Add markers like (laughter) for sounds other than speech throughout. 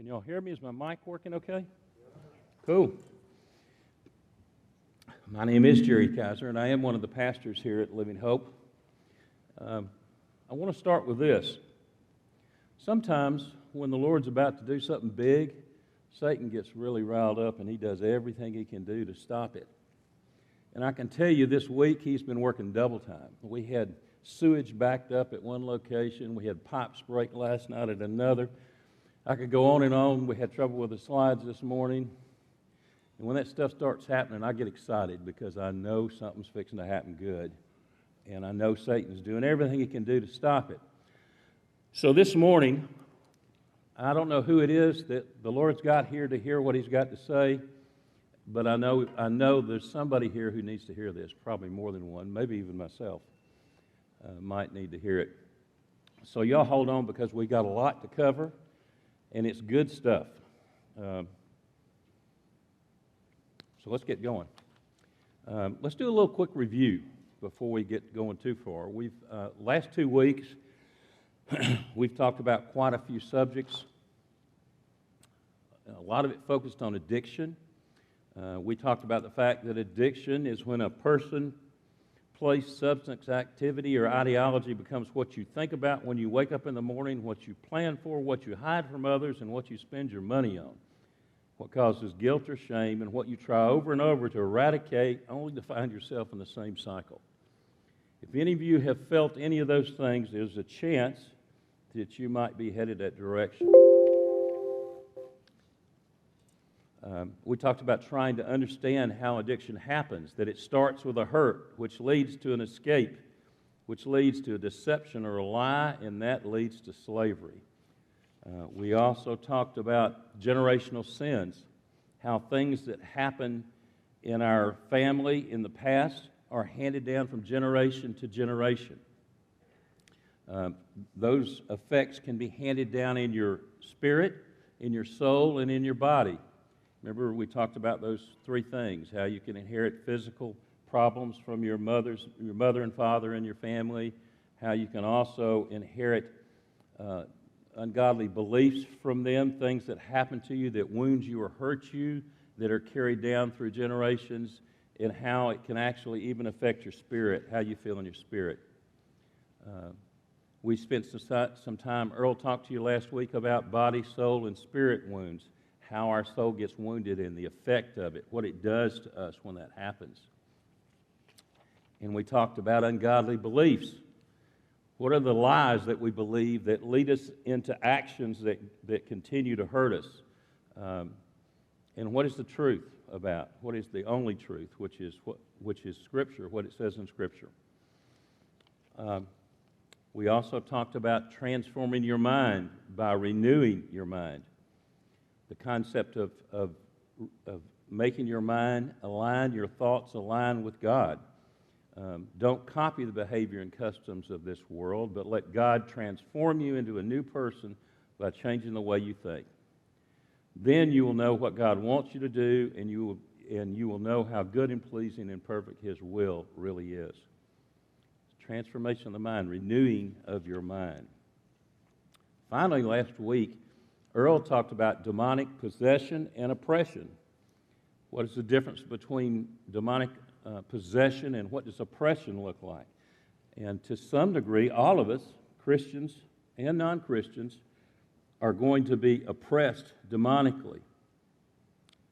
Can y'all hear me? Is my mic working okay? Cool. My name is Jerry Kaiser, and I am one of the pastors here at Living Hope. Um, I want to start with this. Sometimes, when the Lord's about to do something big, Satan gets really riled up and he does everything he can do to stop it. And I can tell you this week he's been working double time. We had sewage backed up at one location, we had pipes break last night at another. I could go on and on. We had trouble with the slides this morning. And when that stuff starts happening, I get excited because I know something's fixing to happen good. And I know Satan's doing everything he can do to stop it. So this morning, I don't know who it is that the Lord's got here to hear what he's got to say, but I know, I know there's somebody here who needs to hear this, probably more than one, maybe even myself uh, might need to hear it. So y'all hold on because we got a lot to cover and it's good stuff. Um, so let's get going. Um, let's do a little quick review before we get going too far. We've uh, last two weeks (clears throat) we've talked about quite a few subjects. A lot of it focused on addiction. Uh, we talked about the fact that addiction is when a person place, substance, activity, or ideology becomes what you think about when you wake up in the morning, what you plan for, what you hide from others, and what you spend your money on. What causes guilt or shame, and what you try over and over to eradicate, only to find yourself in the same cycle. If any of you have felt any of those things, there's a chance that you might be headed that direction. Um, we talked about trying to understand how addiction happens, that it starts with a hurt, which leads to an escape, which leads to a deception or a lie, and that leads to slavery. Uh, we also talked about generational sins, how things that happen in our family in the past are handed down from generation to generation. Um, those effects can be handed down in your spirit, in your soul, and in your body. Remember, we talked about those three things how you can inherit physical problems from your, mother's, your mother and father and your family, how you can also inherit uh, ungodly beliefs from them, things that happen to you that wound you or hurt you, that are carried down through generations, and how it can actually even affect your spirit, how you feel in your spirit. Uh, we spent some time, Earl talked to you last week about body, soul, and spirit wounds how our soul gets wounded and the effect of it, what it does to us when that happens. And we talked about ungodly beliefs. What are the lies that we believe that lead us into actions that, that continue to hurt us? Um, and what is the truth about? What is the only truth, which is, what, which is Scripture, what it says in Scripture? Um, we also talked about transforming your mind by renewing your mind the concept of, of, of making your mind align, your thoughts align with God. Um, don't copy the behavior and customs of this world, but let God transform you into a new person by changing the way you think. Then you will know what God wants you to do, and you will, and you will know how good and pleasing and perfect His will really is. Transformation of the mind, renewing of your mind. Finally, last week, Earl talked about demonic possession and oppression. What is the difference between demonic uh, possession and what does oppression look like? And to some degree, all of us, Christians and non Christians, are going to be oppressed demonically.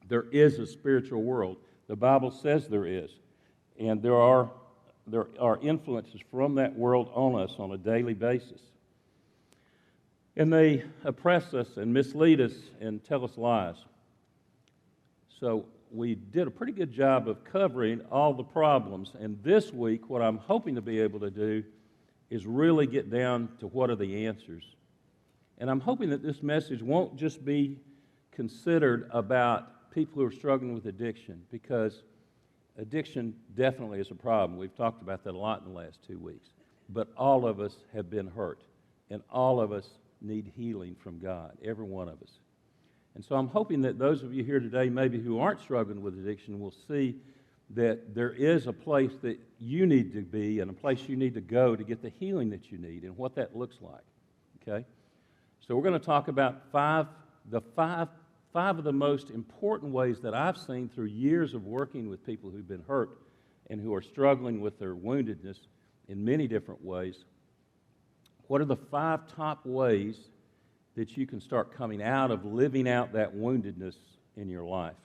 There is a spiritual world. The Bible says there is. And there are, there are influences from that world on us on a daily basis. And they oppress us and mislead us and tell us lies. So we did a pretty good job of covering all the problems. And this week, what I'm hoping to be able to do is really get down to what are the answers. And I'm hoping that this message won't just be considered about people who are struggling with addiction, because addiction definitely is a problem. We've talked about that a lot in the last two weeks. But all of us have been hurt, and all of us need healing from God, every one of us. And so I'm hoping that those of you here today, maybe who aren't struggling with addiction, will see that there is a place that you need to be and a place you need to go to get the healing that you need and what that looks like. Okay? So we're going to talk about five the five, five of the most important ways that I've seen through years of working with people who've been hurt and who are struggling with their woundedness in many different ways. What are the five top ways that you can start coming out of living out that woundedness in your life?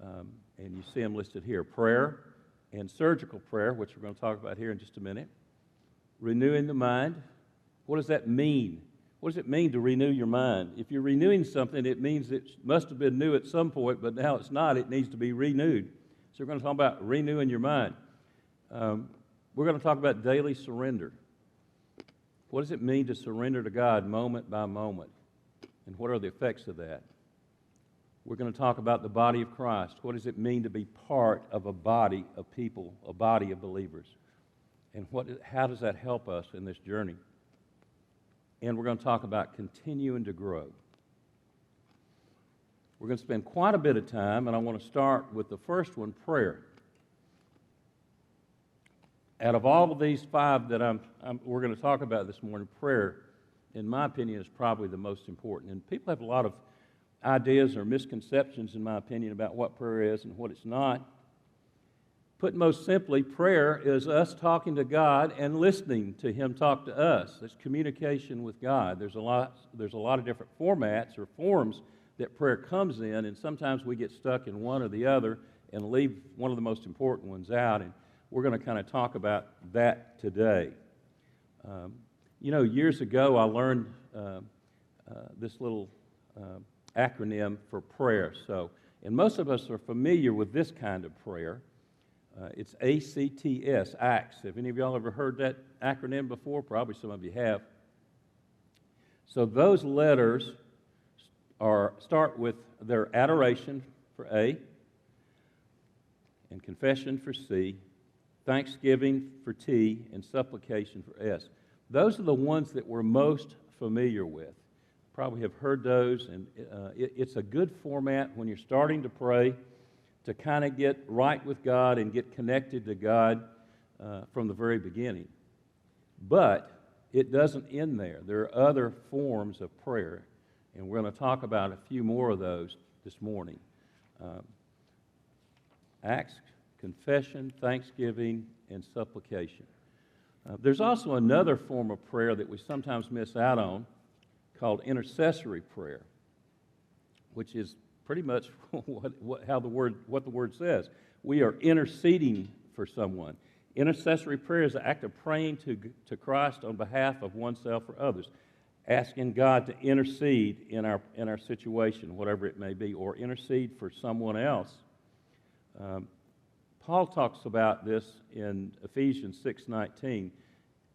Um, and you see them listed here prayer and surgical prayer, which we're going to talk about here in just a minute. Renewing the mind. What does that mean? What does it mean to renew your mind? If you're renewing something, it means it must have been new at some point, but now it's not. It needs to be renewed. So we're going to talk about renewing your mind. Um, we're going to talk about daily surrender. What does it mean to surrender to God moment by moment? And what are the effects of that? We're going to talk about the body of Christ. What does it mean to be part of a body of people, a body of believers? And what, how does that help us in this journey? And we're going to talk about continuing to grow. We're going to spend quite a bit of time, and I want to start with the first one prayer. Out of all of these five that I'm, I'm, we're going to talk about this morning, prayer, in my opinion, is probably the most important. And people have a lot of ideas or misconceptions, in my opinion, about what prayer is and what it's not. Put most simply, prayer is us talking to God and listening to Him talk to us. It's communication with God. There's a lot, there's a lot of different formats or forms that prayer comes in, and sometimes we get stuck in one or the other and leave one of the most important ones out. And we're going to kind of talk about that today. Um, you know, years ago, I learned uh, uh, this little uh, acronym for prayer. So, and most of us are familiar with this kind of prayer. Uh, it's ACTS, ACTS. Have any of y'all ever heard that acronym before? Probably some of you have. So those letters are start with their adoration for A, and confession for C, thanksgiving for T, and supplication for S. Those are the ones that we're most familiar with probably have heard those, and uh, it, it's a good format when you're starting to pray to kind of get right with God and get connected to God uh, from the very beginning. But it doesn't end there. There are other forms of prayer, and we're going to talk about a few more of those this morning. Um, acts, confession, thanksgiving, and supplication. Uh, there's also another form of prayer that we sometimes miss out on, called intercessory prayer, which is pretty much (laughs) what, what, how the word, what the word says. We are interceding for someone. Intercessory prayer is an act of praying to, to Christ on behalf of oneself or others, asking God to intercede in our, in our situation, whatever it may be, or intercede for someone else. Um, Paul talks about this in Ephesians 6:19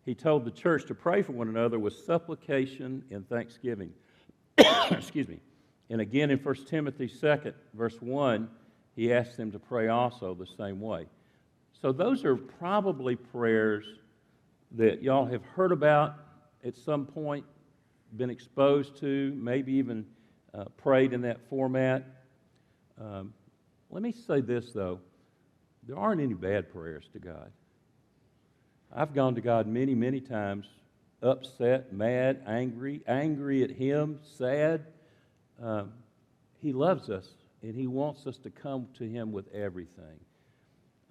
he told the church to pray for one another with supplication and thanksgiving. (coughs) Excuse me. And again in 1 Timothy 2, verse 1, he asked them to pray also the same way. So those are probably prayers that y'all have heard about at some point, been exposed to, maybe even uh, prayed in that format. Um, let me say this, though. There aren't any bad prayers to God. I've gone to God many, many times, upset, mad, angry, angry at Him, sad. Um, he loves us, and He wants us to come to Him with everything.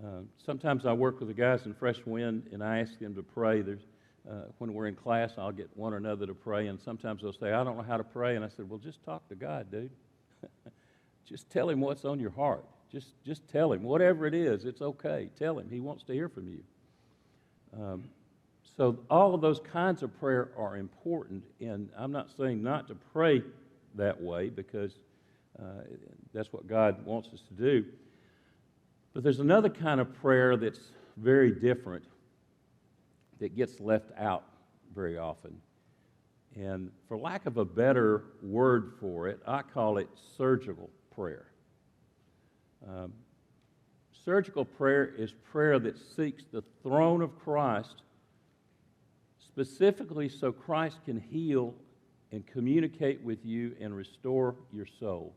Uh, sometimes I work with the guys in Fresh Wind, and I ask them to pray. There's, uh, when we're in class, I'll get one or another to pray, and sometimes they'll say, I don't know how to pray. And I said, Well, just talk to God, dude. (laughs) just tell Him what's on your heart. Just, just tell Him. Whatever it is, it's okay. Tell Him. He wants to hear from you. Um, so all of those kinds of prayer are important, and I'm not saying not to pray that way because uh, that's what God wants us to do. But there's another kind of prayer that's very different that gets left out very often. And for lack of a better word for it, I call it surgical prayer. Um, Surgical prayer is prayer that seeks the throne of Christ specifically so Christ can heal and communicate with you and restore your soul.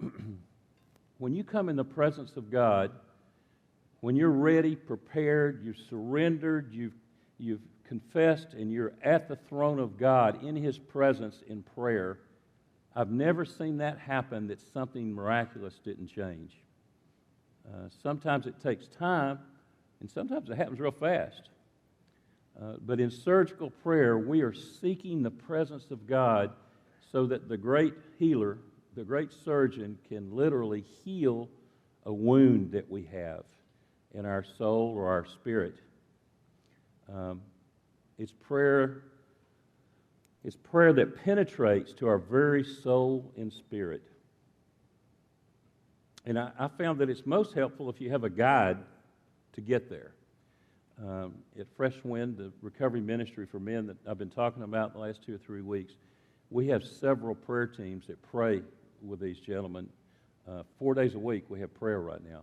(clears throat) when you come in the presence of God, when you're ready, prepared, you've surrendered, you've, you've confessed, and you're at the throne of God in His presence in prayer, I've never seen that happen that something miraculous didn't change. Uh, sometimes it takes time, and sometimes it happens real fast. Uh, but in surgical prayer, we are seeking the presence of God so that the great healer, the great surgeon, can literally heal a wound that we have in our soul or our spirit. Um, it's prayer. It's prayer that penetrates to our very soul and spirit. And I, I found that it's most helpful if you have a guide to get there. Um, at Fresh Wind, the recovery ministry for men that I've been talking about the last two or three weeks, we have several prayer teams that pray with these gentlemen. Uh, four days a week, we have prayer right now.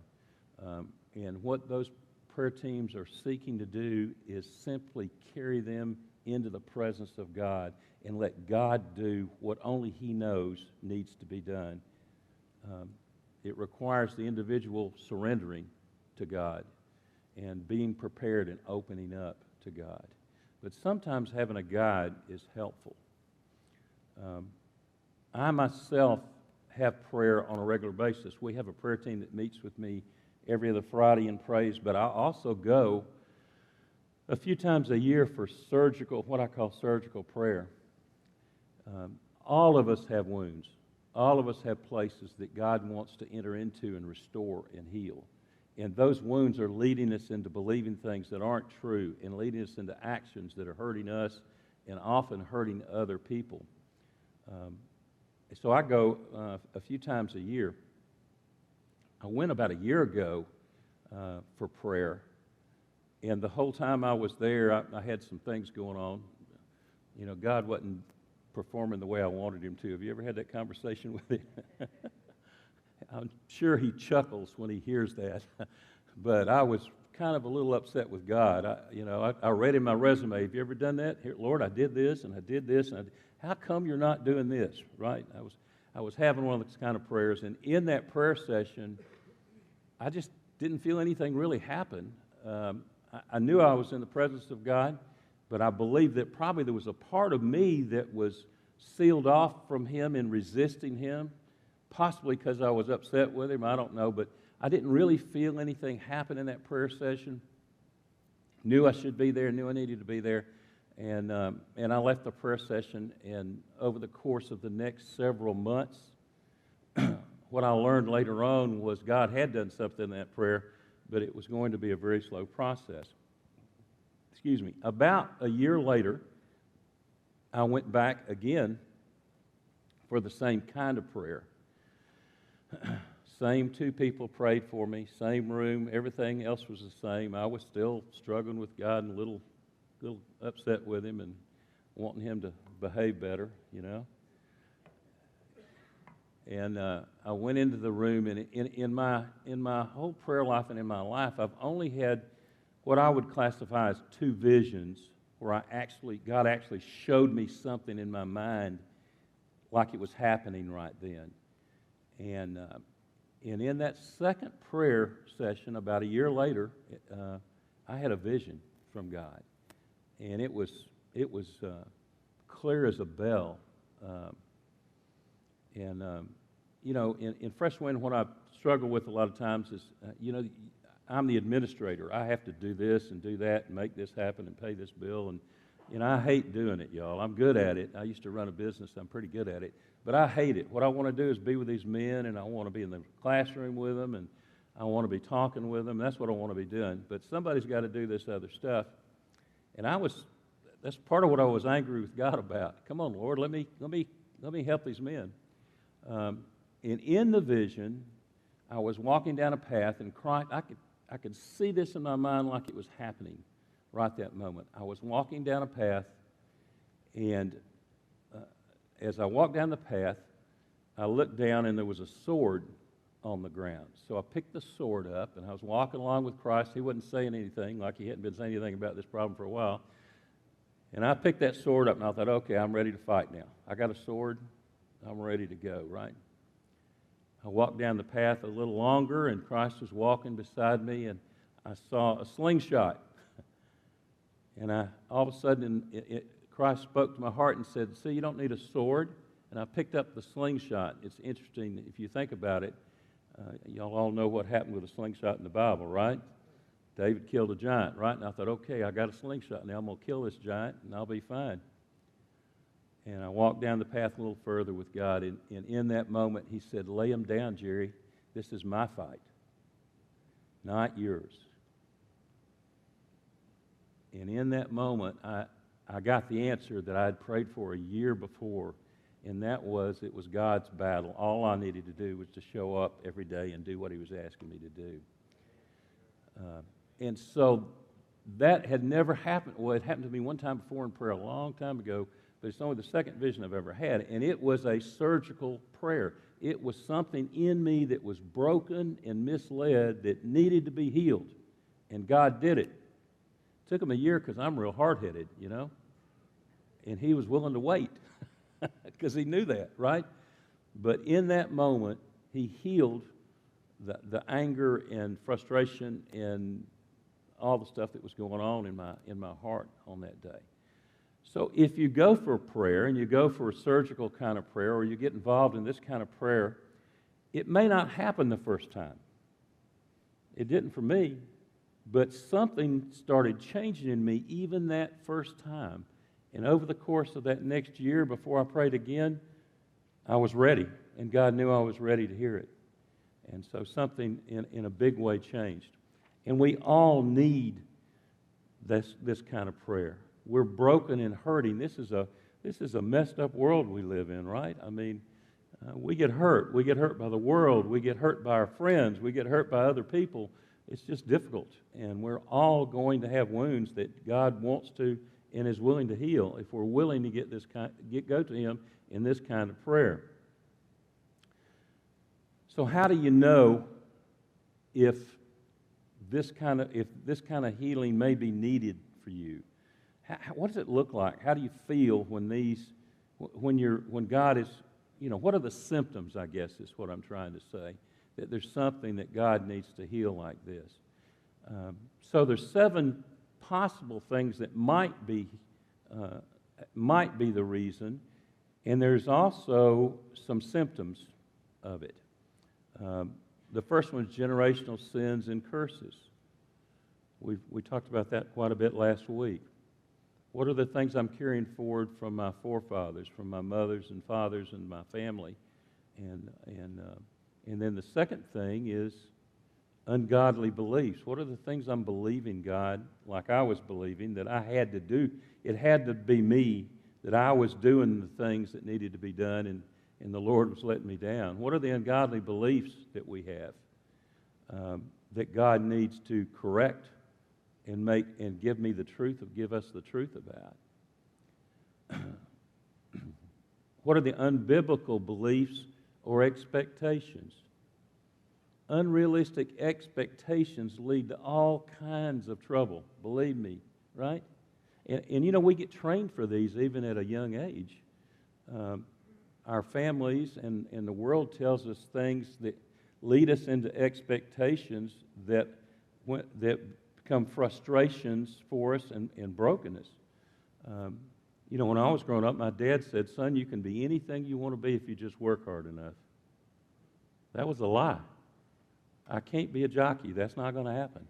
Um, and what those prayer teams are seeking to do is simply carry them into the presence of God and let God do what only He knows needs to be done. Um, it requires the individual surrendering to God and being prepared and opening up to God. But sometimes having a guide is helpful. Um, I myself have prayer on a regular basis. We have a prayer team that meets with me every other Friday and prays, but I also go a few times a year for surgical, what I call surgical prayer. Um, all of us have wounds. All of us have places that God wants to enter into and restore and heal. And those wounds are leading us into believing things that aren't true and leading us into actions that are hurting us and often hurting other people. Um, so I go uh, a few times a year. I went about a year ago uh, for prayer, and the whole time I was there, I, I had some things going on. You know, God wasn't performing the way I wanted him to. Have you ever had that conversation (laughs) with him? I'm sure he chuckles when he hears that. (laughs) but I was kind of a little upset with God. I, you know, I, I, read in my resume, have you ever done that? Here, Lord, I did this and I did this. And I, did, how come you're not doing this? Right? I was, I was having one of those kind of prayers. And in that prayer session, I just didn't feel anything really happen. Um, I, I knew I was in the presence of God, but I believe that probably there was a part of me that was sealed off from Him in resisting Him possibly because I was upset with him, I don't know, but I didn't really feel anything happen in that prayer session. Knew I should be there, knew I needed to be there. And, um, and I left the prayer session, and over the course of the next several months, what I learned later on was God had done something in that prayer, but it was going to be a very slow process. Excuse me. About a year later, I went back again for the same kind of prayer. (clears throat) same two people prayed for me, same room, everything else was the same. I was still struggling with God and a little, little upset with Him and wanting Him to behave better, you know. And uh, I went into the room, and in, in, my, in my whole prayer life and in my life, I've only had what I would classify as two visions where I actually, God actually showed me something in my mind like it was happening right then. And, uh, and in that second prayer session, about a year later, uh, I had a vision from God. And it was, it was uh, clear as a bell. Um, and, um, you know, in, in Fresh Wind, what I struggle with a lot of times is, uh, you know, I'm the administrator. I have to do this and do that and make this happen and pay this bill. And, you know, I hate doing it, y'all. I'm good at it. I used to run a business. I'm pretty good at it. But I hate it. What I want to do is be with these men, and I want to be in the classroom with them, and I want to be talking with them. That's what I want to be doing. But somebody's got to do this other stuff. And I was, that's part of what I was angry with God about. Come on, Lord, let me, let me, let me help these men. Um, and in the vision, I was walking down a path, and Christ, I could, I could see this in my mind like it was happening right that moment. I was walking down a path, and uh, as I walked down the path, I looked down and there was a sword on the ground. So I picked the sword up and I was walking along with Christ. He wasn't saying anything, like he hadn't been saying anything about this problem for a while. And I picked that sword up and I thought, okay, I'm ready to fight now. I got a sword, I'm ready to go, right? I walked down the path a little longer and Christ was walking beside me and I saw a slingshot. (laughs) and I all of a sudden it, it, Christ spoke to my heart and said, See, you don't need a sword. and I picked up the slingshot. It's interesting if you think about it. Uh, y'all all know what happened with a slingshot in the Bible, right? David killed a giant, right? And I thought, okay, I got a slingshot. Now I'm going to kill this giant and I'll be fine. And I walked down the path a little further with God. And, and in that moment, He said, Lay him down, Jerry. This is my fight, not yours. And in that moment, I, I got the answer that I had prayed for a year before, and that was it was God's battle. All I needed to do was to show up every day and do what He was asking me to do. Uh, and so that had never happened. Well, it happened to me one time before in prayer a long time ago, but it's only the second vision I've ever had, and it was a surgical prayer. It was something in me that was broken and misled that needed to be healed, and God did it. it Took him a year because I'm real hard headed, you know? And he was willing to wait (laughs) because he knew that, right? But in that moment, he healed the, the anger and frustration and all the stuff that was going on in my, in my heart on that day. So if you go for prayer and you go for a surgical kind of prayer or you get involved in this kind of prayer, it may not happen the first time. It didn't for me, but something started changing in me even that first time. And over the course of that next year, before I prayed again, I was ready. And God knew I was ready to hear it. And so something in, in a big way changed. And we all need this, this kind of prayer. We're broken and hurting. This is, a, this is a messed up world we live in, right? I mean, uh, we get hurt. We get hurt by the world. We get hurt by our friends. We get hurt by other people it's just difficult. And we're all going to have wounds that God wants to and is willing to heal if we're willing to get this kind, get, go to Him in this kind of prayer. So, how do you know if this kind of if this kind of healing may be needed for you? How, what does it look like? How do you feel when these when you're when God is you know what are the symptoms? I guess is what I'm trying to say that there's something that God needs to heal like this. Um, so there's seven possible things that might be uh, might be the reason, and there's also some symptoms of it. Um, the first one is generational sins and curses. we we talked about that quite a bit last week. What are the things I'm carrying forward from my forefathers, from my mothers and fathers and my family? And, and uh, and then the second thing is ungodly beliefs. What are the things I'm believing, God, like I was believing, that I had to do? It had to be me, that I was doing the things that needed to be done, and, and the Lord was letting me down. What are the ungodly beliefs that we have um, that God needs to correct and make and give me the truth of give us the truth about? (clears throat) what are the unbiblical beliefs or expectations. Unrealistic expectations lead to all kinds of trouble, believe me, right? And, and you know, we get trained for these even at a young age. Um, our families and, and the world tells us things that lead us into expectations that, that become frustrations for us and, and brokenness. Um, you know, when I was growing up, my dad said, Son, you can be anything you want to be if you just work hard enough. That was a lie. I can't be a jockey. That's not going to happen.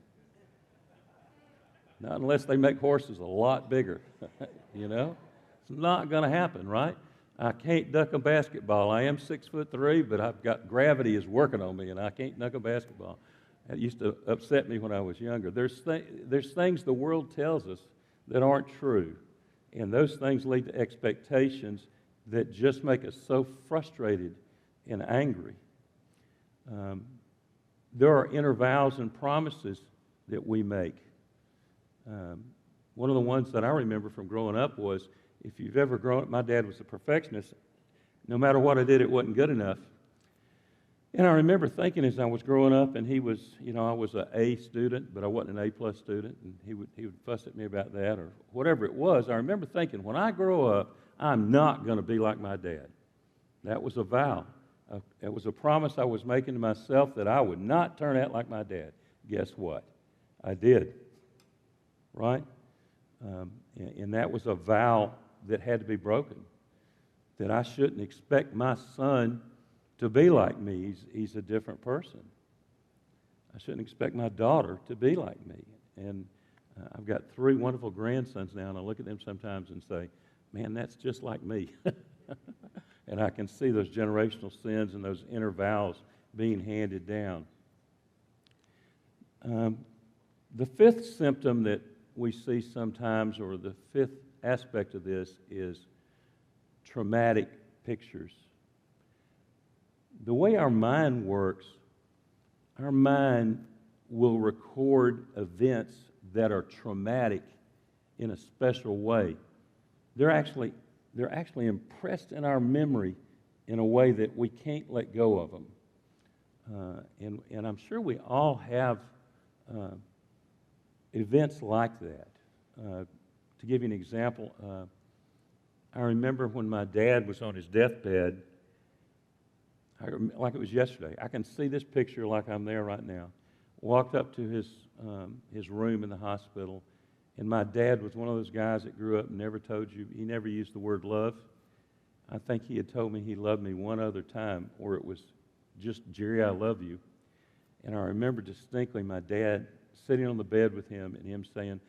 Not unless they make horses a lot bigger. (laughs) you know? It's not going to happen, right? I can't duck a basketball. I am six foot three, but I've got gravity is working on me, and I can't duck a basketball. That used to upset me when I was younger. There's, th- there's things the world tells us that aren't true. And those things lead to expectations that just make us so frustrated and angry. Um, there are inner vows and promises that we make. Um, one of the ones that I remember from growing up was if you've ever grown up, my dad was a perfectionist. No matter what I did, it wasn't good enough. And I remember thinking as I was growing up, and he was, you know, I was an A student, but I wasn't an A plus student, and he would he would fuss at me about that or whatever it was. I remember thinking, when I grow up, I'm not going to be like my dad. That was a vow. Uh, it was a promise I was making to myself that I would not turn out like my dad. Guess what? I did. Right? Um, and, and that was a vow that had to be broken that I shouldn't expect my son to be like me. He's, he's a different person. I shouldn't expect my daughter to be like me. And uh, I've got three wonderful grandsons now, and I look at them sometimes and say, man, that's just like me. (laughs) and I can see those generational sins and those inner vows being handed down. Um, the fifth symptom that we see sometimes, or the fifth aspect of this, is traumatic pictures. The way our mind works, our mind will record events that are traumatic in a special way. They're actually, they're actually impressed in our memory in a way that we can't let go of them. Uh, and, and I'm sure we all have uh, events like that. Uh, to give you an example, uh, I remember when my dad was on his deathbed, like it was yesterday. I can see this picture like I'm there right now. Walked up to his, um, his room in the hospital, and my dad was one of those guys that grew up and never told you, he never used the word love. I think he had told me he loved me one other time, or it was just, Jerry, I love you. And I remember distinctly my dad sitting on the bed with him and him saying,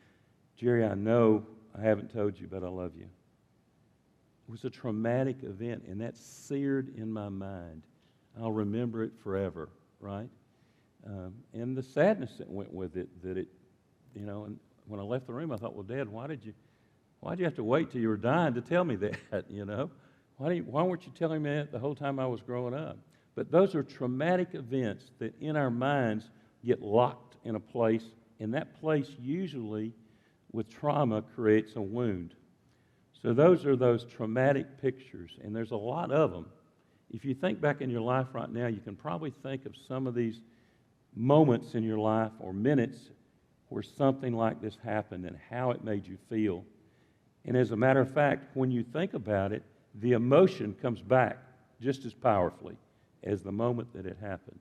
Jerry, I know I haven't told you, but I love you. It was a traumatic event, and that seared in my mind. I'll remember it forever, right? Um, and the sadness that went with it, that it, you know, and when I left the room, I thought, well, Dad, why did you, why did you have to wait till you were dying to tell me (laughs) that, you know? Why, you, why weren't you telling me that the whole time I was growing up? But those are traumatic events that in our minds get locked in a place, and that place usually with trauma creates a wound. So those are those traumatic pictures, and there's a lot of them. If you think back in your life right now, you can probably think of some of these moments in your life or minutes where something like this happened and how it made you feel. And as a matter of fact, when you think about it, the emotion comes back just as powerfully as the moment that it happened.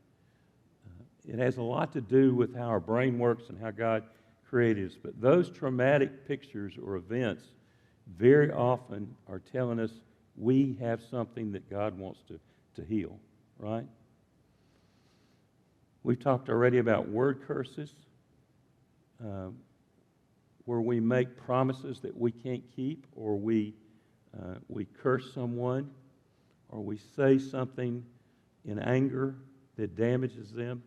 Uh, it has a lot to do with how our brain works and how God created us. But those traumatic pictures or events very often are telling us we have something that God wants to, to heal, right? We've talked already about word curses, uh, where we make promises that we can't keep, or we, uh, we curse someone, or we say something in anger that damages them.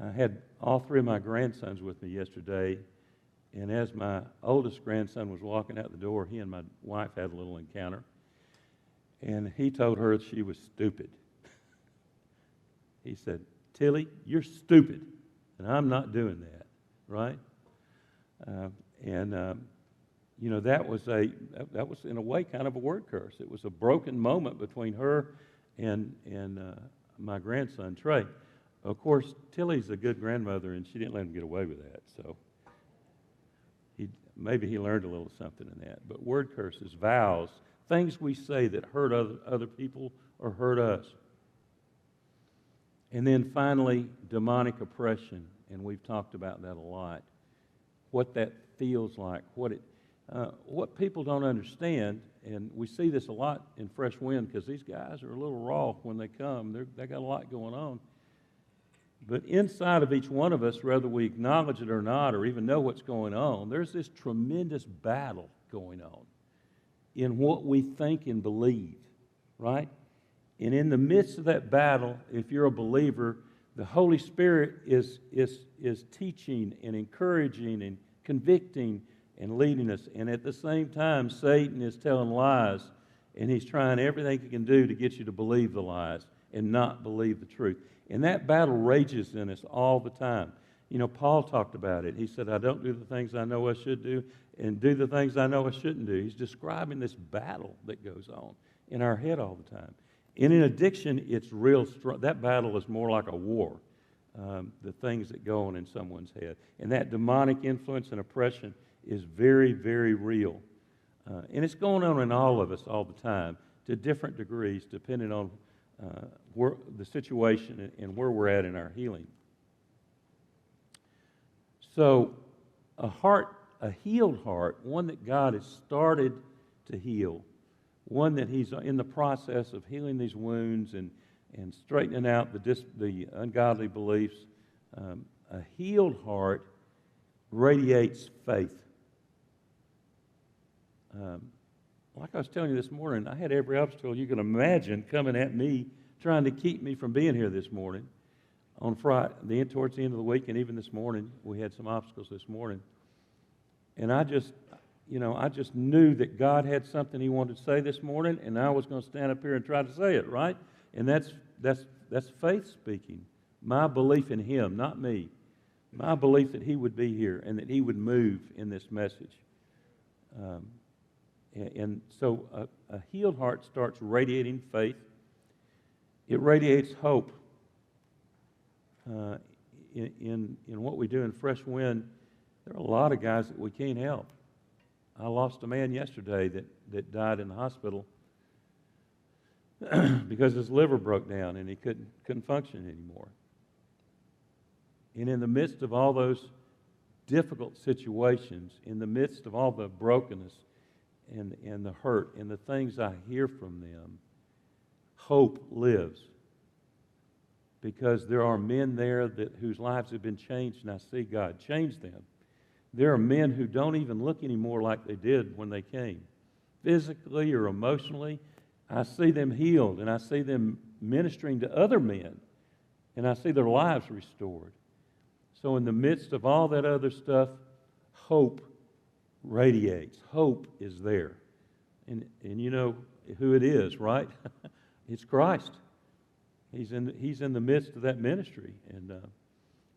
I had all three of my grandsons with me yesterday, and as my oldest grandson was walking out the door, he and my wife had a little encounter. And he told her she was stupid. (laughs) he said, Tilly, you're stupid, and I'm not doing that, right? Uh, and, um, you know, that was a, that was in a way kind of a word curse. It was a broken moment between her and, and uh, my grandson, Trey. Of course, Tilly's a good grandmother, and she didn't let him get away with that, so he, maybe he learned a little something in that. But word curses, vows, things we say that hurt other, other people or hurt us. And then finally, demonic oppression, and we've talked about that a lot. What that feels like, what it, uh, what people don't understand, and we see this a lot in Fresh Wind because these guys are a little raw when they come. They're, they got a lot going on. But inside of each one of us, whether we acknowledge it or not, or even know what's going on, there's this tremendous battle going on in what we think and believe, right? And in the midst of that battle, if you're a believer, the Holy Spirit is, is, is teaching and encouraging and convicting and leading us. And at the same time, Satan is telling lies, and he's trying everything he can do to get you to believe the lies and not believe the truth. And that battle rages in us all the time. You know, Paul talked about it. He said, I don't do the things I know I should do and do the things I know I shouldn't do. He's describing this battle that goes on in our head all the time. And in addiction, it's real strong. That battle is more like a war, um, the things that go on in someone's head. And that demonic influence and oppression is very, very real. Uh, and it's going on in all of us all the time to different degrees, depending on uh, where, the situation and where we're at in our healing. So, a heart, a healed heart, one that God has started to heal, one that he's in the process of healing these wounds and, and straightening out the, dis, the ungodly beliefs. Um, a healed heart radiates faith. Um, like I was telling you this morning, I had every obstacle you can imagine coming at me, trying to keep me from being here this morning. On Friday, the end towards the end of the week, and even this morning, we had some obstacles this morning. And I just, you know, I just knew that God had something He wanted to say this morning, and I was going to stand up here and try to say it, right? And that's that's that's faith speaking. My belief in Him, not me. My belief that He would be here and that He would move in this message. Um, and, and, so a, a healed heart starts radiating faith. It radiates hope. Uh, in, in, in what we do in Fresh Wind, there are a lot of guys that we can't help. I lost a man yesterday that, that died in the hospital (clears throat) because his liver broke down and he couldn't, couldn't function anymore. And in the midst of all those difficult situations, in the midst of all the brokenness and, and the hurt and the things I hear from them, hope lives. Because there are men there that, whose lives have been changed, and I see God change them. There are men who don't even look anymore like they did when they came, physically or emotionally. I see them healed, and I see them ministering to other men, and I see their lives restored. So, in the midst of all that other stuff, hope radiates. Hope is there. And, and you know who it is, right? (laughs) it's Christ. He's in, he's in the midst of that ministry. And uh,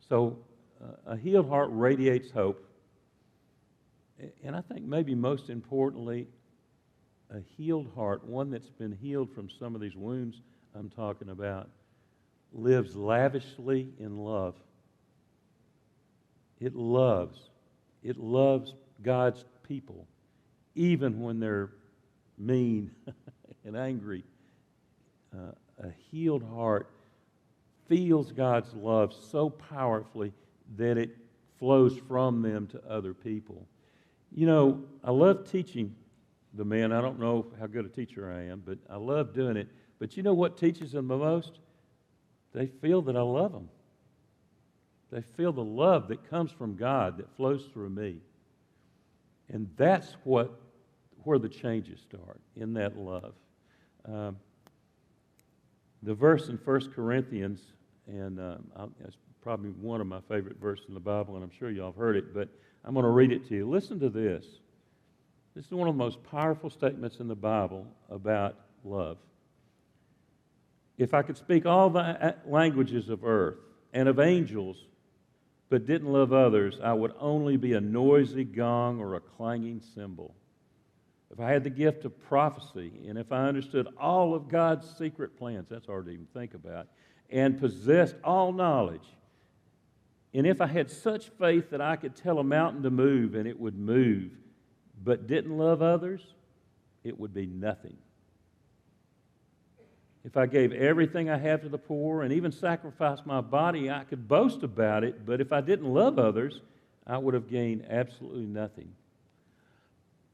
so, uh, a healed heart radiates hope and I think maybe most importantly, a healed heart, one that's been healed from some of these wounds I'm talking about, lives lavishly in love. It loves. It loves God's people, even when they're mean (laughs) and angry. Uh, a healed heart feels God's love so powerfully that it flows from them to other people. You know, I love teaching the men. I don't know how good a teacher I am, but I love doing it. But you know what teaches them the most? They feel that I love them. They feel the love that comes from God that flows through me. And that's what where the changes start in that love. Um, the verse in 1 Corinthians, and um, it's probably one of my favorite verses in the Bible, and I'm sure y'all have heard it, but I'm going to read it to you. Listen to this. This is one of the most powerful statements in the Bible about love. If I could speak all the uh, languages of earth and of angels, but didn't love others, I would only be a noisy gong or a clanging cymbal. If I had the gift of prophecy, and if I understood all of God's secret plans, that's hard to even think about, and possessed all knowledge, and if I had such faith that I could tell a mountain to move and it would move, but didn't love others, it would be nothing. If I gave everything I have to the poor and even sacrificed my body, I could boast about it, but if I didn't love others, I would have gained absolutely nothing.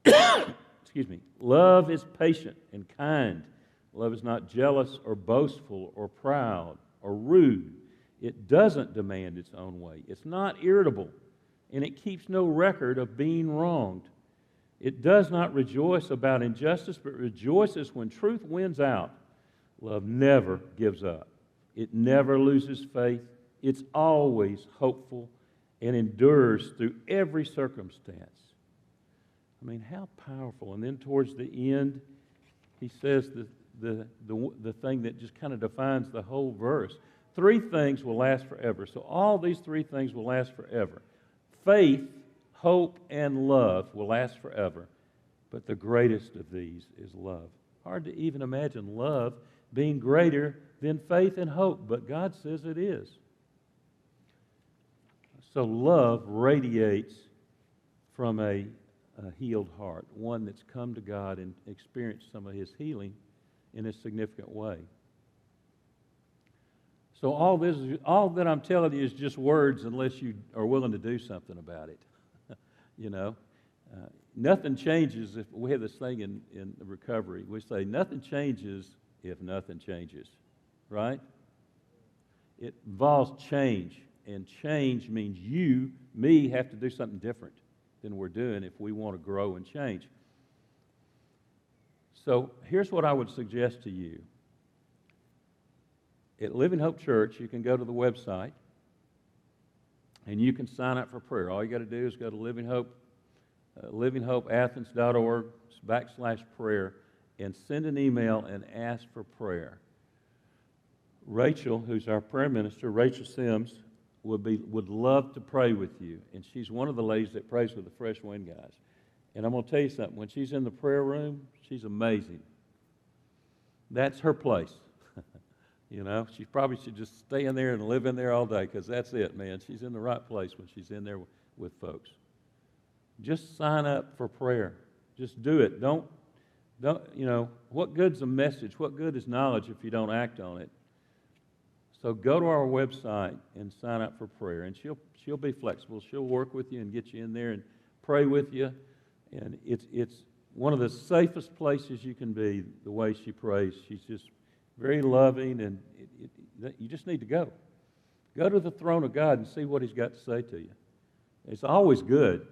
(coughs) Excuse me. Love is patient and kind. Love is not jealous or boastful or proud or rude. It doesn't demand its own way. It's not irritable, and it keeps no record of being wronged. It does not rejoice about injustice, but rejoices when truth wins out. Love never gives up, it never loses faith. It's always hopeful and endures through every circumstance. I mean, how powerful. And then towards the end, he says the, the, the, the thing that just kind of defines the whole verse three things will last forever. So, all these three things will last forever faith, hope, and love will last forever. But the greatest of these is love. Hard to even imagine love being greater than faith and hope, but God says it is. So, love radiates from a, a healed heart, one that's come to God and experienced some of His healing in a significant way. So all this, all that I'm telling you is just words, unless you are willing to do something about it. (laughs) you know, Uh, nothing changes if we have this thing in, in recovery. We say nothing changes if nothing changes, right? It involves change, and change means you, me, have to do something different than we're doing if we want to grow and change. So here's what I would suggest to you. At Living Hope Church, you can go to the website and you can sign up for prayer. All you got to do is go to Living Hope, uh, livinghopeathens.org backslash prayer and send an email and ask for prayer. Rachel, who's our prayer minister, Rachel Sims, would, be, would love to pray with you. And she's one of the ladies that prays with the Fresh Wind guys. And I'm going to tell you something. When she's in the prayer room, she's amazing. That's her place. You know, she probably should just stay in there and live in there all day because that's it, man. She's in the right place when she's in there with folks. Just sign up for prayer. Just do it. Don't, don't, you know, what good's a message? What good is knowledge if you don't act on it? So go to our website and sign up for prayer, and she'll she'll be flexible. She'll work with you and get you in there and pray with you. And it's it's one of the safest places you can be. The way she prays, she's just very loving, and it, it, you just need to go. Go to the throne of God and see what He's got to say to you. It's always good.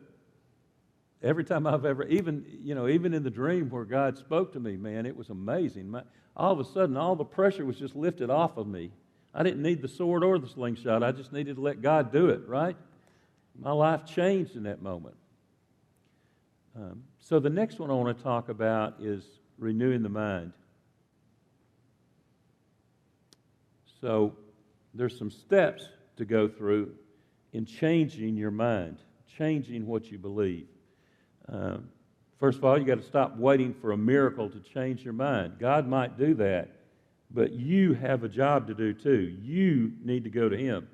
Every time I've ever, even you know, even in the dream where God spoke to me, man, it was amazing. My, all of a sudden, all the pressure was just lifted off of me I didn't need the sword or the slingshot. I just needed to let God do it, right? My life changed in that moment. Um, so, the next one I want to talk about is renewing the mind. So, there's some steps to go through in changing your mind, changing what you believe. Um, first of all, you got to stop waiting for a miracle to change your mind. God might do that, but you have a job to do too. You need to go to Him.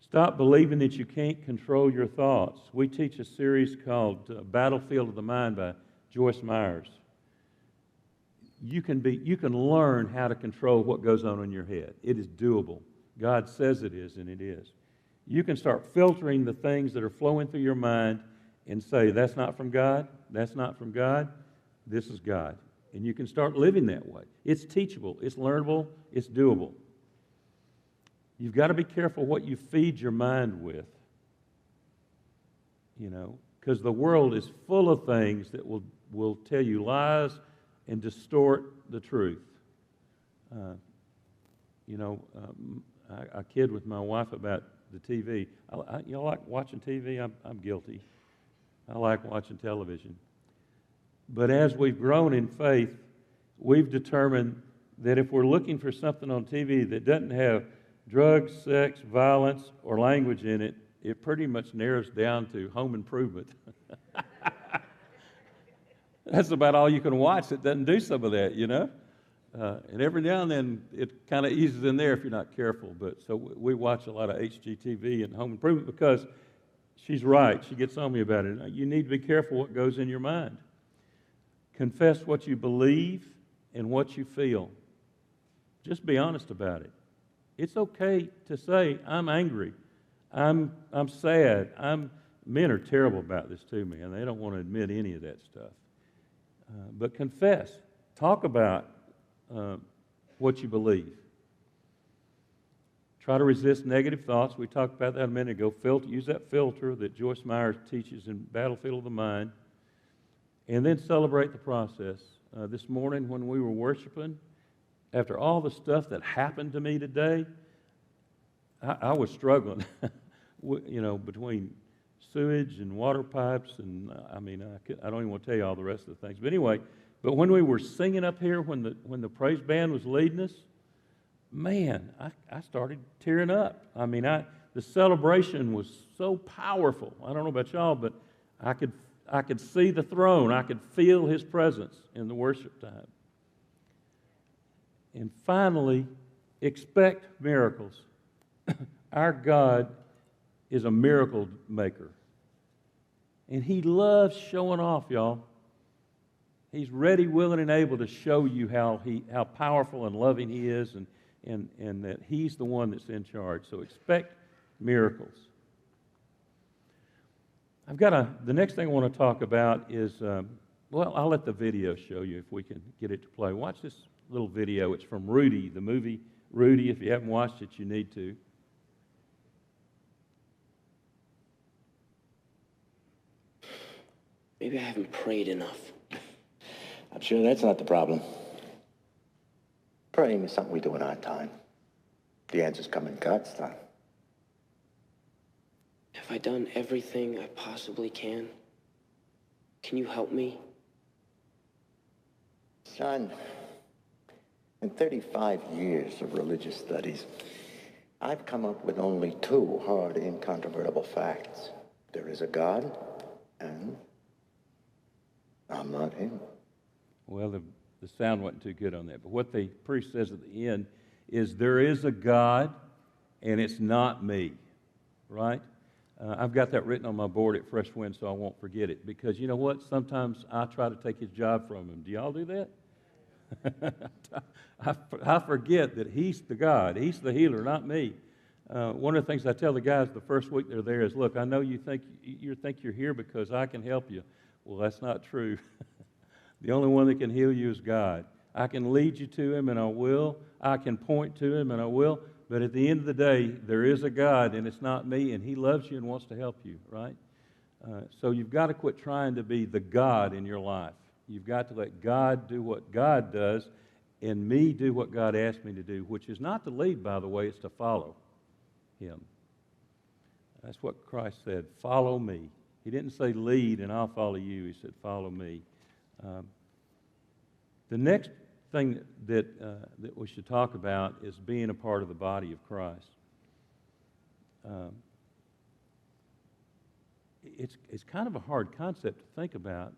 Stop believing that you can't control your thoughts. We teach a series called uh, Battlefield of the Mind by Joyce Myers. You can, be, you can learn how to control what goes on in your head. It is doable. God says it is, and it is. You can start filtering the things that are flowing through your mind and say, That's not from God, that's not from God, this is God. And you can start living that way. It's teachable, it's learnable, it's doable. You've got to be careful what you feed your mind with. You know, because the world is full of things that will, will tell you lies and distort the truth. Uh, you know, um, I, I kid with my wife about the TV. I, I, you like watching TV? I'm, I'm guilty. I like watching television. But as we've grown in faith, we've determined that if we're looking for something on TV that doesn't have drugs, sex, violence, or language in it, it pretty much narrows down to home improvement. (laughs) That's about all you can watch that doesn't do some of that, you know? Uh, and every now and then it kind of eases in there if you're not careful. But so we watch a lot of HGTV and home improvement because she's right. She gets on me about it. You need to be careful what goes in your mind. Confess what you believe and what you feel. Just be honest about it. It's okay to say, I'm angry. I'm, I'm sad. I'm, men are terrible about this too, man. They don't want to admit any of that stuff. Uh, but confess. Talk about uh, what you believe. Try to resist negative thoughts. We talked about that a minute ago. Filter, use that filter that Joyce Myers teaches in Battlefield of the Mind and then celebrate the process. Uh, this morning when we were worshiping, after all the stuff that happened to me today, I, I was struggling, (laughs) you know, between sewage and water pipes, and uh, I mean, I, could, I don't even want to tell you all the rest of the things. But anyway, but when we were singing up here, when the when the praise band was leading us, man, I, I started tearing up. I mean, I the celebration was so powerful. I don't know about y'all, but I could I could see the throne. I could feel his presence in the worship time. And finally, expect miracles. (clears throat) Our God is a miracle maker. And he loves showing off, y'all. He's ready, willing, and able to show you how, he, how powerful and loving he is and, and, and that he's the one that's in charge. So expect miracles. I've got a, the next thing I want to talk about is, um, well, I'll let the video show you if we can get it to play. Watch this little video. It's from Rudy, the movie Rudy. If you haven't watched it, you need to. Maybe I haven't prayed enough. I'm sure that's not the problem. Praying is something we do in our time. The answers come in God's time. Have I done everything I possibly can? Can you help me? Son, in 35 years of religious studies, I've come up with only two hard, incontrovertible facts. There is a God, and I'm not him. Well, the, the sound wasn't too good on that. But what the priest says at the end is there is a God, and it's not me, right? Uh, I've got that written on my board at Fresh Wind so I won't forget it. Because you know what? Sometimes I try to take his job from him. Do y'all do that? (laughs) I, I forget that he's the God, he's the healer, not me. Uh, one of the things I tell the guys the first week they're there is, look, I know you think you think you're here because I can help you. Well, that's not true. (laughs) the only one that can heal you is God. I can lead you to Him, and I will. I can point to Him, and I will. But at the end of the day, there is a God, and it's not me, and He loves you and wants to help you, right? Uh, so you've got to quit trying to be the God in your life. You've got to let God do what God does, and me do what God asked me to do, which is not to lead, by the way, it's to follow Him. That's what Christ said follow me. He didn't say lead and I'll follow you. He said follow me. Um, the next thing that, uh, that we should talk about is being a part of the body of Christ. Um, it's, it's kind of a hard concept to think about.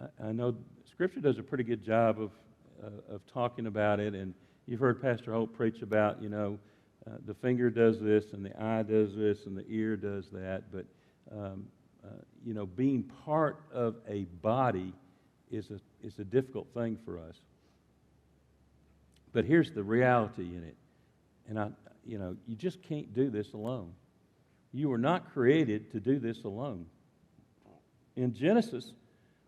I, I know Scripture does a pretty good job of, uh, of talking about it, and you've heard Pastor Hope preach about, you know, uh, the finger does this, and the eye does this, and the ear does that, but um, uh, you know, being part of a body is a, is a difficult thing for us. But here's the reality in it. And I, you know, you just can't do this alone. You were not created to do this alone. In Genesis,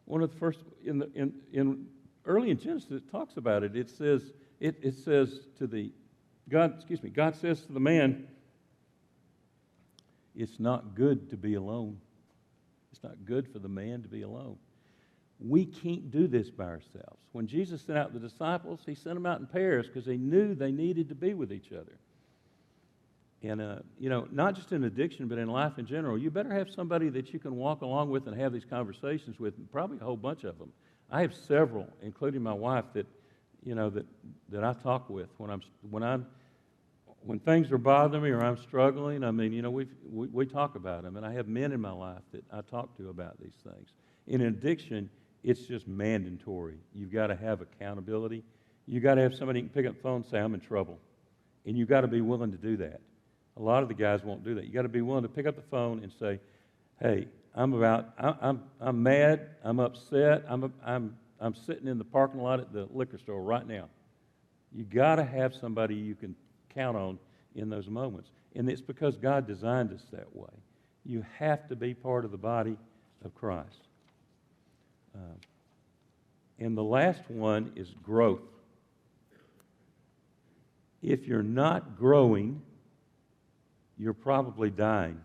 one of the first, in, the, in, in early in Genesis, it talks about it. It says, it, it says to the, God, excuse me, God says to the man, it's not good to be alone. It's not good for the man to be alone. We can't do this by ourselves. When Jesus sent out the disciples, he sent them out in pairs because he knew they needed to be with each other. And, uh, you know, not just in addiction, but in life in general, you better have somebody that you can walk along with and have these conversations with, probably a whole bunch of them. I have several, including my wife, that, you know, that, that I talk with when I'm, when I'm, when things are bothering me or I'm struggling, I mean, you know, we we, talk about them. And I have men in my life that I talk to about these things. In addiction, it's just mandatory. You've got to have accountability. You've got to have somebody who can pick up the phone and say, I'm in trouble. And you've got to be willing to do that. A lot of the guys won't do that. You've got to be willing to pick up the phone and say, hey, I'm about, I'm, I'm, I'm mad, I'm upset, I'm, I'm, I'm sitting in the parking lot at the liquor store right now. You've got to have somebody you can count on in those moments. And it's because God designed us that way. You have to be part of the body of Christ. Uh, and the last one is growth. If you're not growing, you're probably dying.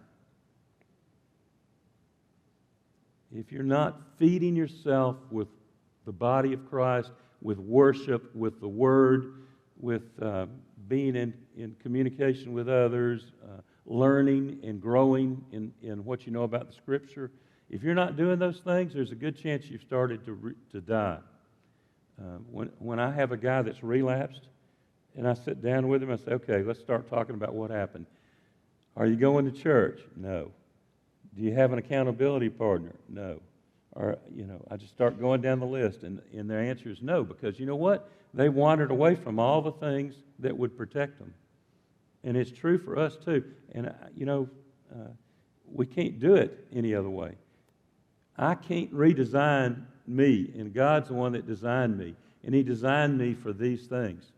If you're not feeding yourself with the body of Christ, with worship, with the Word, with uh, being in, in communication with others, uh, learning and growing in, in what you know about the Scripture. If you're not doing those things, there's a good chance you've started to, re- to die. Uh, when, when I have a guy that's relapsed, and I sit down with him, I say, okay, let's start talking about what happened. Are you going to church? No. Do you have an accountability partner? No. Or, you know, I just start going down the list, and, and their answer is no, because you know what? They wandered away from all the things that would protect them. And it's true for us too. And, uh, you know, uh, we can't do it any other way. I can't redesign me, and God's the one that designed me. And He designed me for these things.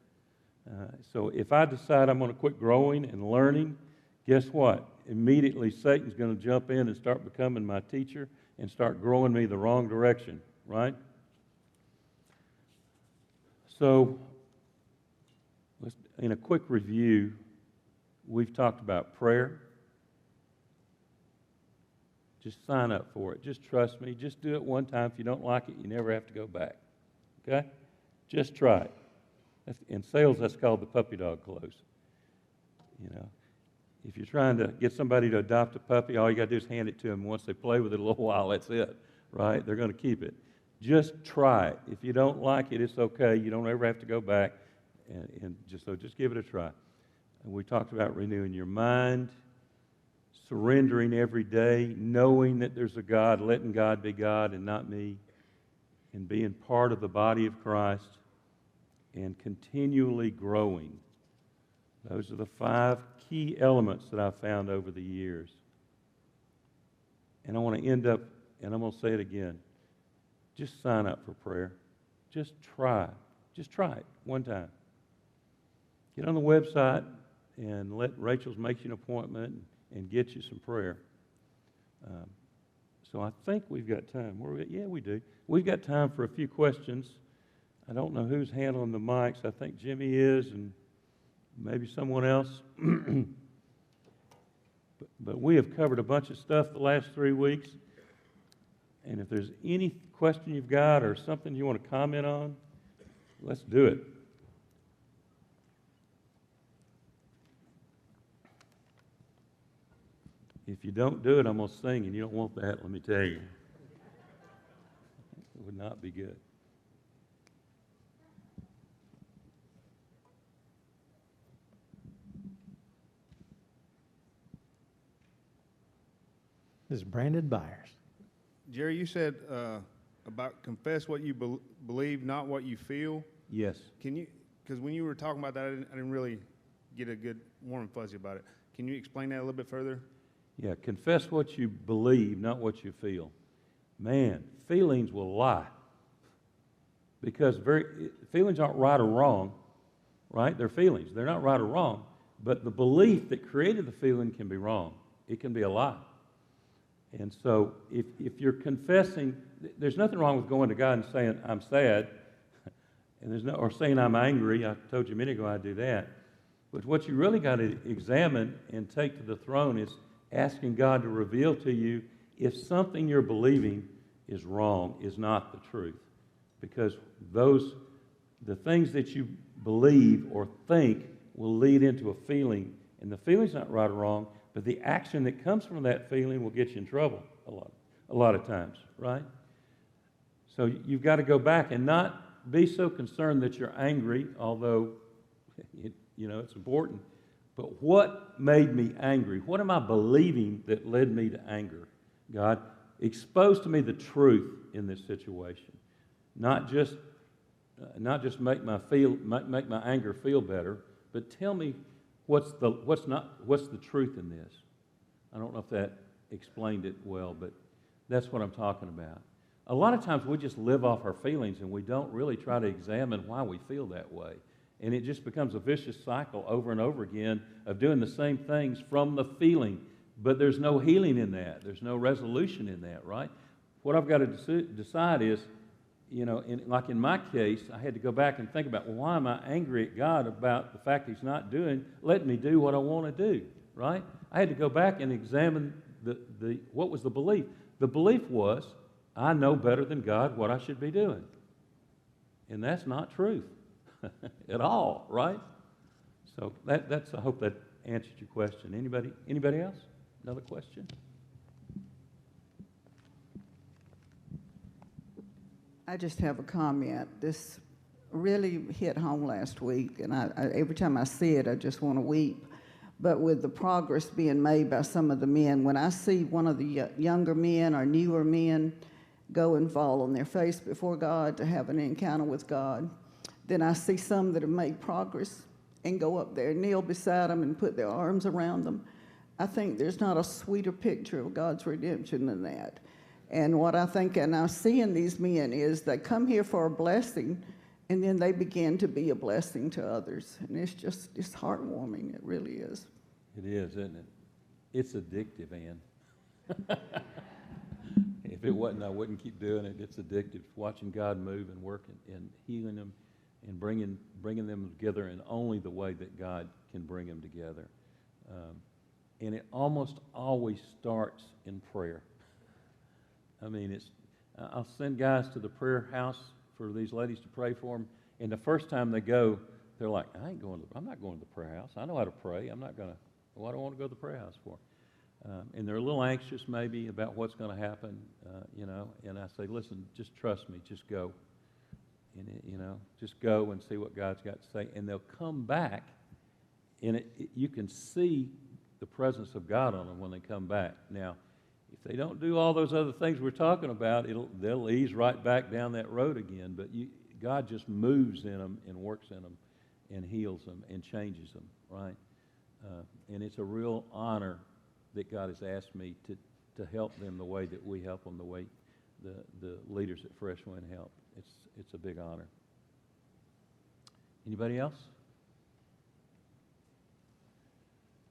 Uh, so if I decide I'm going to quit growing and learning, guess what? Immediately, Satan's going to jump in and start becoming my teacher and start growing me the wrong direction, right? So, in a quick review, we've talked about prayer. Just sign up for it. Just trust me. Just do it one time. If you don't like it, you never have to go back. Okay? Just try it. That's, in sales, that's called the puppy dog close. You know, if you're trying to get somebody to adopt a puppy, all you got to do is hand it to them. Once they play with it a little (laughs) while, that's it, right? They're going to keep it. Just try it. If you don't like it, it's okay. You don't ever have to go back, and, and just so just give it a try. And we talked about renewing your mind, surrendering every day, knowing that there's a God, letting God be God and not me, and being part of the body of Christ, and continually growing. Those are the five key elements that I've found over the years. And I want to end up, and I'm going to say it again. Just sign up for prayer. Just try. Just try it one time. Get on the website and let Rachel's make you an appointment and get you some prayer. Um, so I think we've got time. We, yeah, we do. We've got time for a few questions. I don't know who's handling the mics. I think Jimmy is, and maybe someone else. (clears throat) but, but we have covered a bunch of stuff the last three weeks. And if there's any question you've got or something you want to comment on, let's do it. If you don't do it, I'm going to sing, and you don't want that, let me tell you. It would not be good. This is Brandon Byers. Jerry, you said uh, about confess what you bel believe, not what you feel. Yes. Can you? Because when you were talking about that, I didn't, I didn't really get a good warm and fuzzy about it. Can you explain that a little bit further? Yeah, confess what you believe, not what you feel. Man, feelings will lie. Because very, feelings aren't right or wrong, right? They're feelings. They're not right or wrong. But the belief that created the feeling can be wrong. It can be a lie. And so if, if you're confessing, there's nothing wrong with going to God and saying, I'm sad, (laughs) and there's no, or saying I'm angry. I told you a minute ago I do that. But what you really got to examine and take to the throne is asking God to reveal to you if something you're believing is wrong, is not the truth. Because those, the things that you believe or think will lead into a feeling, and the feeling's not right or wrong, but the action that comes from that feeling will get you in trouble a lot, a lot of times, right? So you've got to go back and not be so concerned that you're angry, although it, you know it's important. But what made me angry? What am I believing that led me to anger? God, expose to me the truth in this situation, not just uh, not just make my feel make, make my anger feel better, but tell me what's the what's not what's the truth in this. I don't know if that explained it well, but that's what I'm talking about. A lot of times we just live off our feelings and we don't really try to examine why we feel that way. And it just becomes a vicious cycle over and over again of doing the same things from the feeling. But there's no healing in that, there's no resolution in that, right? What I've got to deci- decide is, you know, in, like in my case, I had to go back and think about, well, why am I angry at God about the fact He's not doing, letting me do what I want to do, right? I had to go back and examine the, the, what was the belief. The belief was, I know better than God what I should be doing. And that's not truth (laughs) at all, right? So that, that's, I hope that answered your question. Anybody, anybody else? Another question? I just have a comment. This really hit home last week, and I, I, every time I see it, I just want to weep. But with the progress being made by some of the men, when I see one of the younger men or newer men go and fall on their face before God to have an encounter with God, then I see some that have made progress and go up there, kneel beside them, and put their arms around them. I think there's not a sweeter picture of God's redemption than that. And what I think and I see in these men is they come here for a blessing and then they begin to be a blessing to others. And it's just, it's heartwarming. It really is. It is, isn't it? It's addictive, Ann. (laughs) if it wasn't, I wouldn't keep doing it. It's addictive, watching God move and work and, healing them and bringing, bringing them together in only the way that God can bring them together. Um, and it almost always starts in prayer. I mean, it's, I'll send guys to the prayer house for these ladies to pray for them, and the first time they go, they're like, I ain't going to, I'm not going to the prayer house. I know how to pray. I'm not going to, what do I want to go to the prayer house for? Um, and they're a little anxious maybe about what's going to happen, uh, you know, and I say, listen, just trust me, just go. And, it, you know, just go and see what God's got to say. And they'll come back, and it, it, you can see the presence of God on them when they come back. Now, if they don't do all those other things we're talking about, it'll, they'll ease right back down that road again. But you, God just moves in them and works in them and heals them and changes them, right? Uh, and it's a real honor that God has asked me to, to help them the way that we help them, the way the, the leaders at Fresh Wind help. It's, it's a big honor. Anybody else?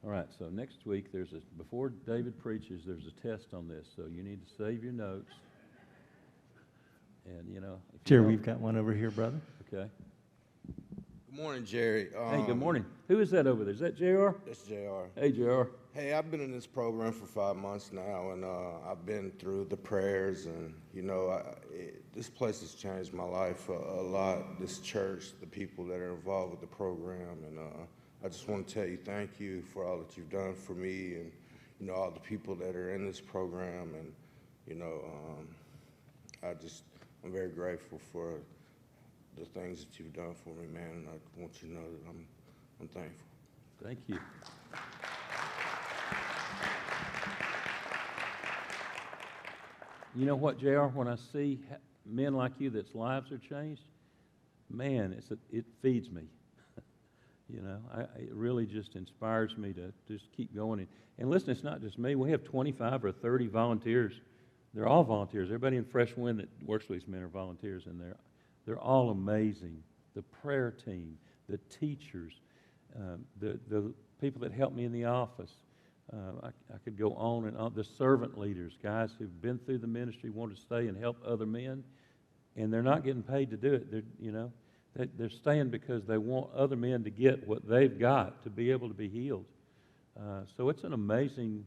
All right, so next week, there's a, before David preaches, there's a test on this, so you need to save your notes. And, you know. if you Jerry, don't- we've got one over here, brother. Okay. Good morning, Jerry. Hey, good Um, morning. Who is that over there? Is that JR? That's JR. Hey, JR. Hey, I've been in this program for five months now, and uh, I've been through the prayers, and you know, I, it, this place has changed my life a, a lot. This church, the people that are involved with the program, and uh, I just want to tell you thank you for all that you've done for me, and you know, all the people that are in this program, and you know, um, I just I'm very grateful for the things that you've done for me, man. And I want you to know that I'm I'm thankful. Thank you. You know what, JR? When I see men like you that's lives are changed, man, it's a, it feeds me. You know, I, it really just inspires me to just keep going. And, and listen, it's not just me. We have 25 or 30 volunteers. They're all volunteers. Everybody in Fresh Wind that works with these men are volunteers, and they're, they're all amazing. The prayer team, the teachers, um, the, the people that help me in the office. Uh, I, I could go on and on. The servant leaders, guys who've been through the ministry, want to stay and help other men, and they're not getting paid to do it. They're, you know, they, they're staying because they want other men to get what they've got to be able to be healed. Uh, so it's an amazing.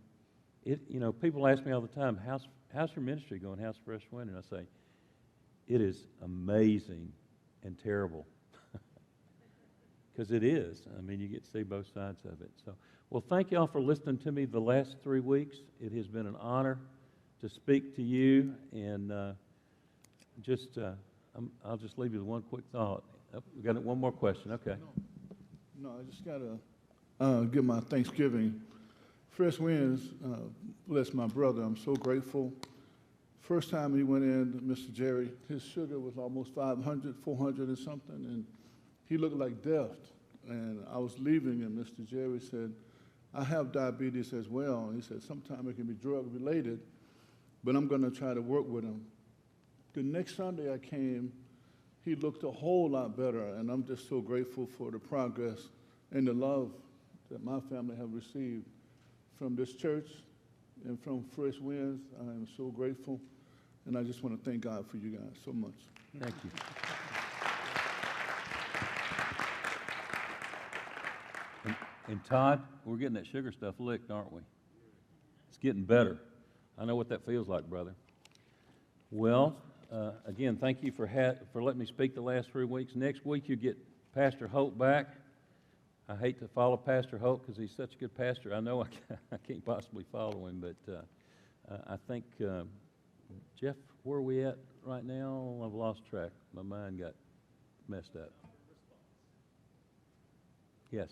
It, you know, people ask me all the time, "How's how's your ministry going? How's Fresh Wind?" And I say, "It is amazing and terrible." (laughs) because it is. I mean, you get to see both sides of it. So, well, thank y'all for listening to me the last three weeks. It has been an honor to speak to you, and uh, just uh, I'm, I'll just leave you with one quick thought. Oh, we got one more question. Okay. No, I just gotta uh, give my Thanksgiving. Fresh Winds, uh, bless my brother. I'm so grateful. First time he went in, Mr. Jerry, his sugar was almost 500, 400 and something, and he looked like death. And I was leaving, and Mr. Jerry said, "I have diabetes as well." And he said, "Sometimes it can be drug related, but I'm going to try to work with him." The next Sunday I came, he looked a whole lot better, and I'm just so grateful for the progress and the love that my family have received from this church and from Fresh Winds. I am so grateful, and I just want to thank God for you guys so much. Thank you. And, and Todd, we're getting that sugar stuff licked, aren't we? It's getting better. I know what that feels like, brother. Well, uh, again, thank you for ha- for letting me speak the last three weeks. Next week you get Pastor Hope back. I hate to follow Pastor Hope because he's such a good pastor. I know I (laughs) can't, I can't possibly follow him, but uh, uh, I think um, Jeff, where are we at right now? I've lost track. My mind got messed up. Yes.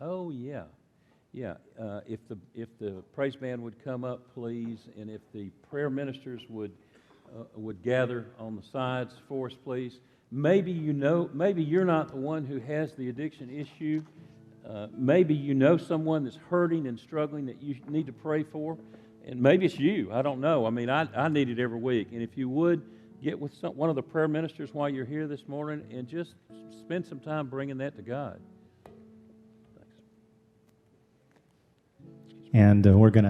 Oh, yeah. Yeah. Uh, if the, if the praise band would come up, please, and if the prayer ministers would, uh, would gather on the sides for us, please. Maybe you know, maybe you're not the one who has the addiction issue. Uh, maybe you know someone that's hurting and struggling that you need to pray for. And maybe it's you. I don't know. I mean, I, I need it every week. And if you would, get with some, one of the prayer ministers while you're here this morning and just spend some time bringing that to God. Thanks. And uh, we're going to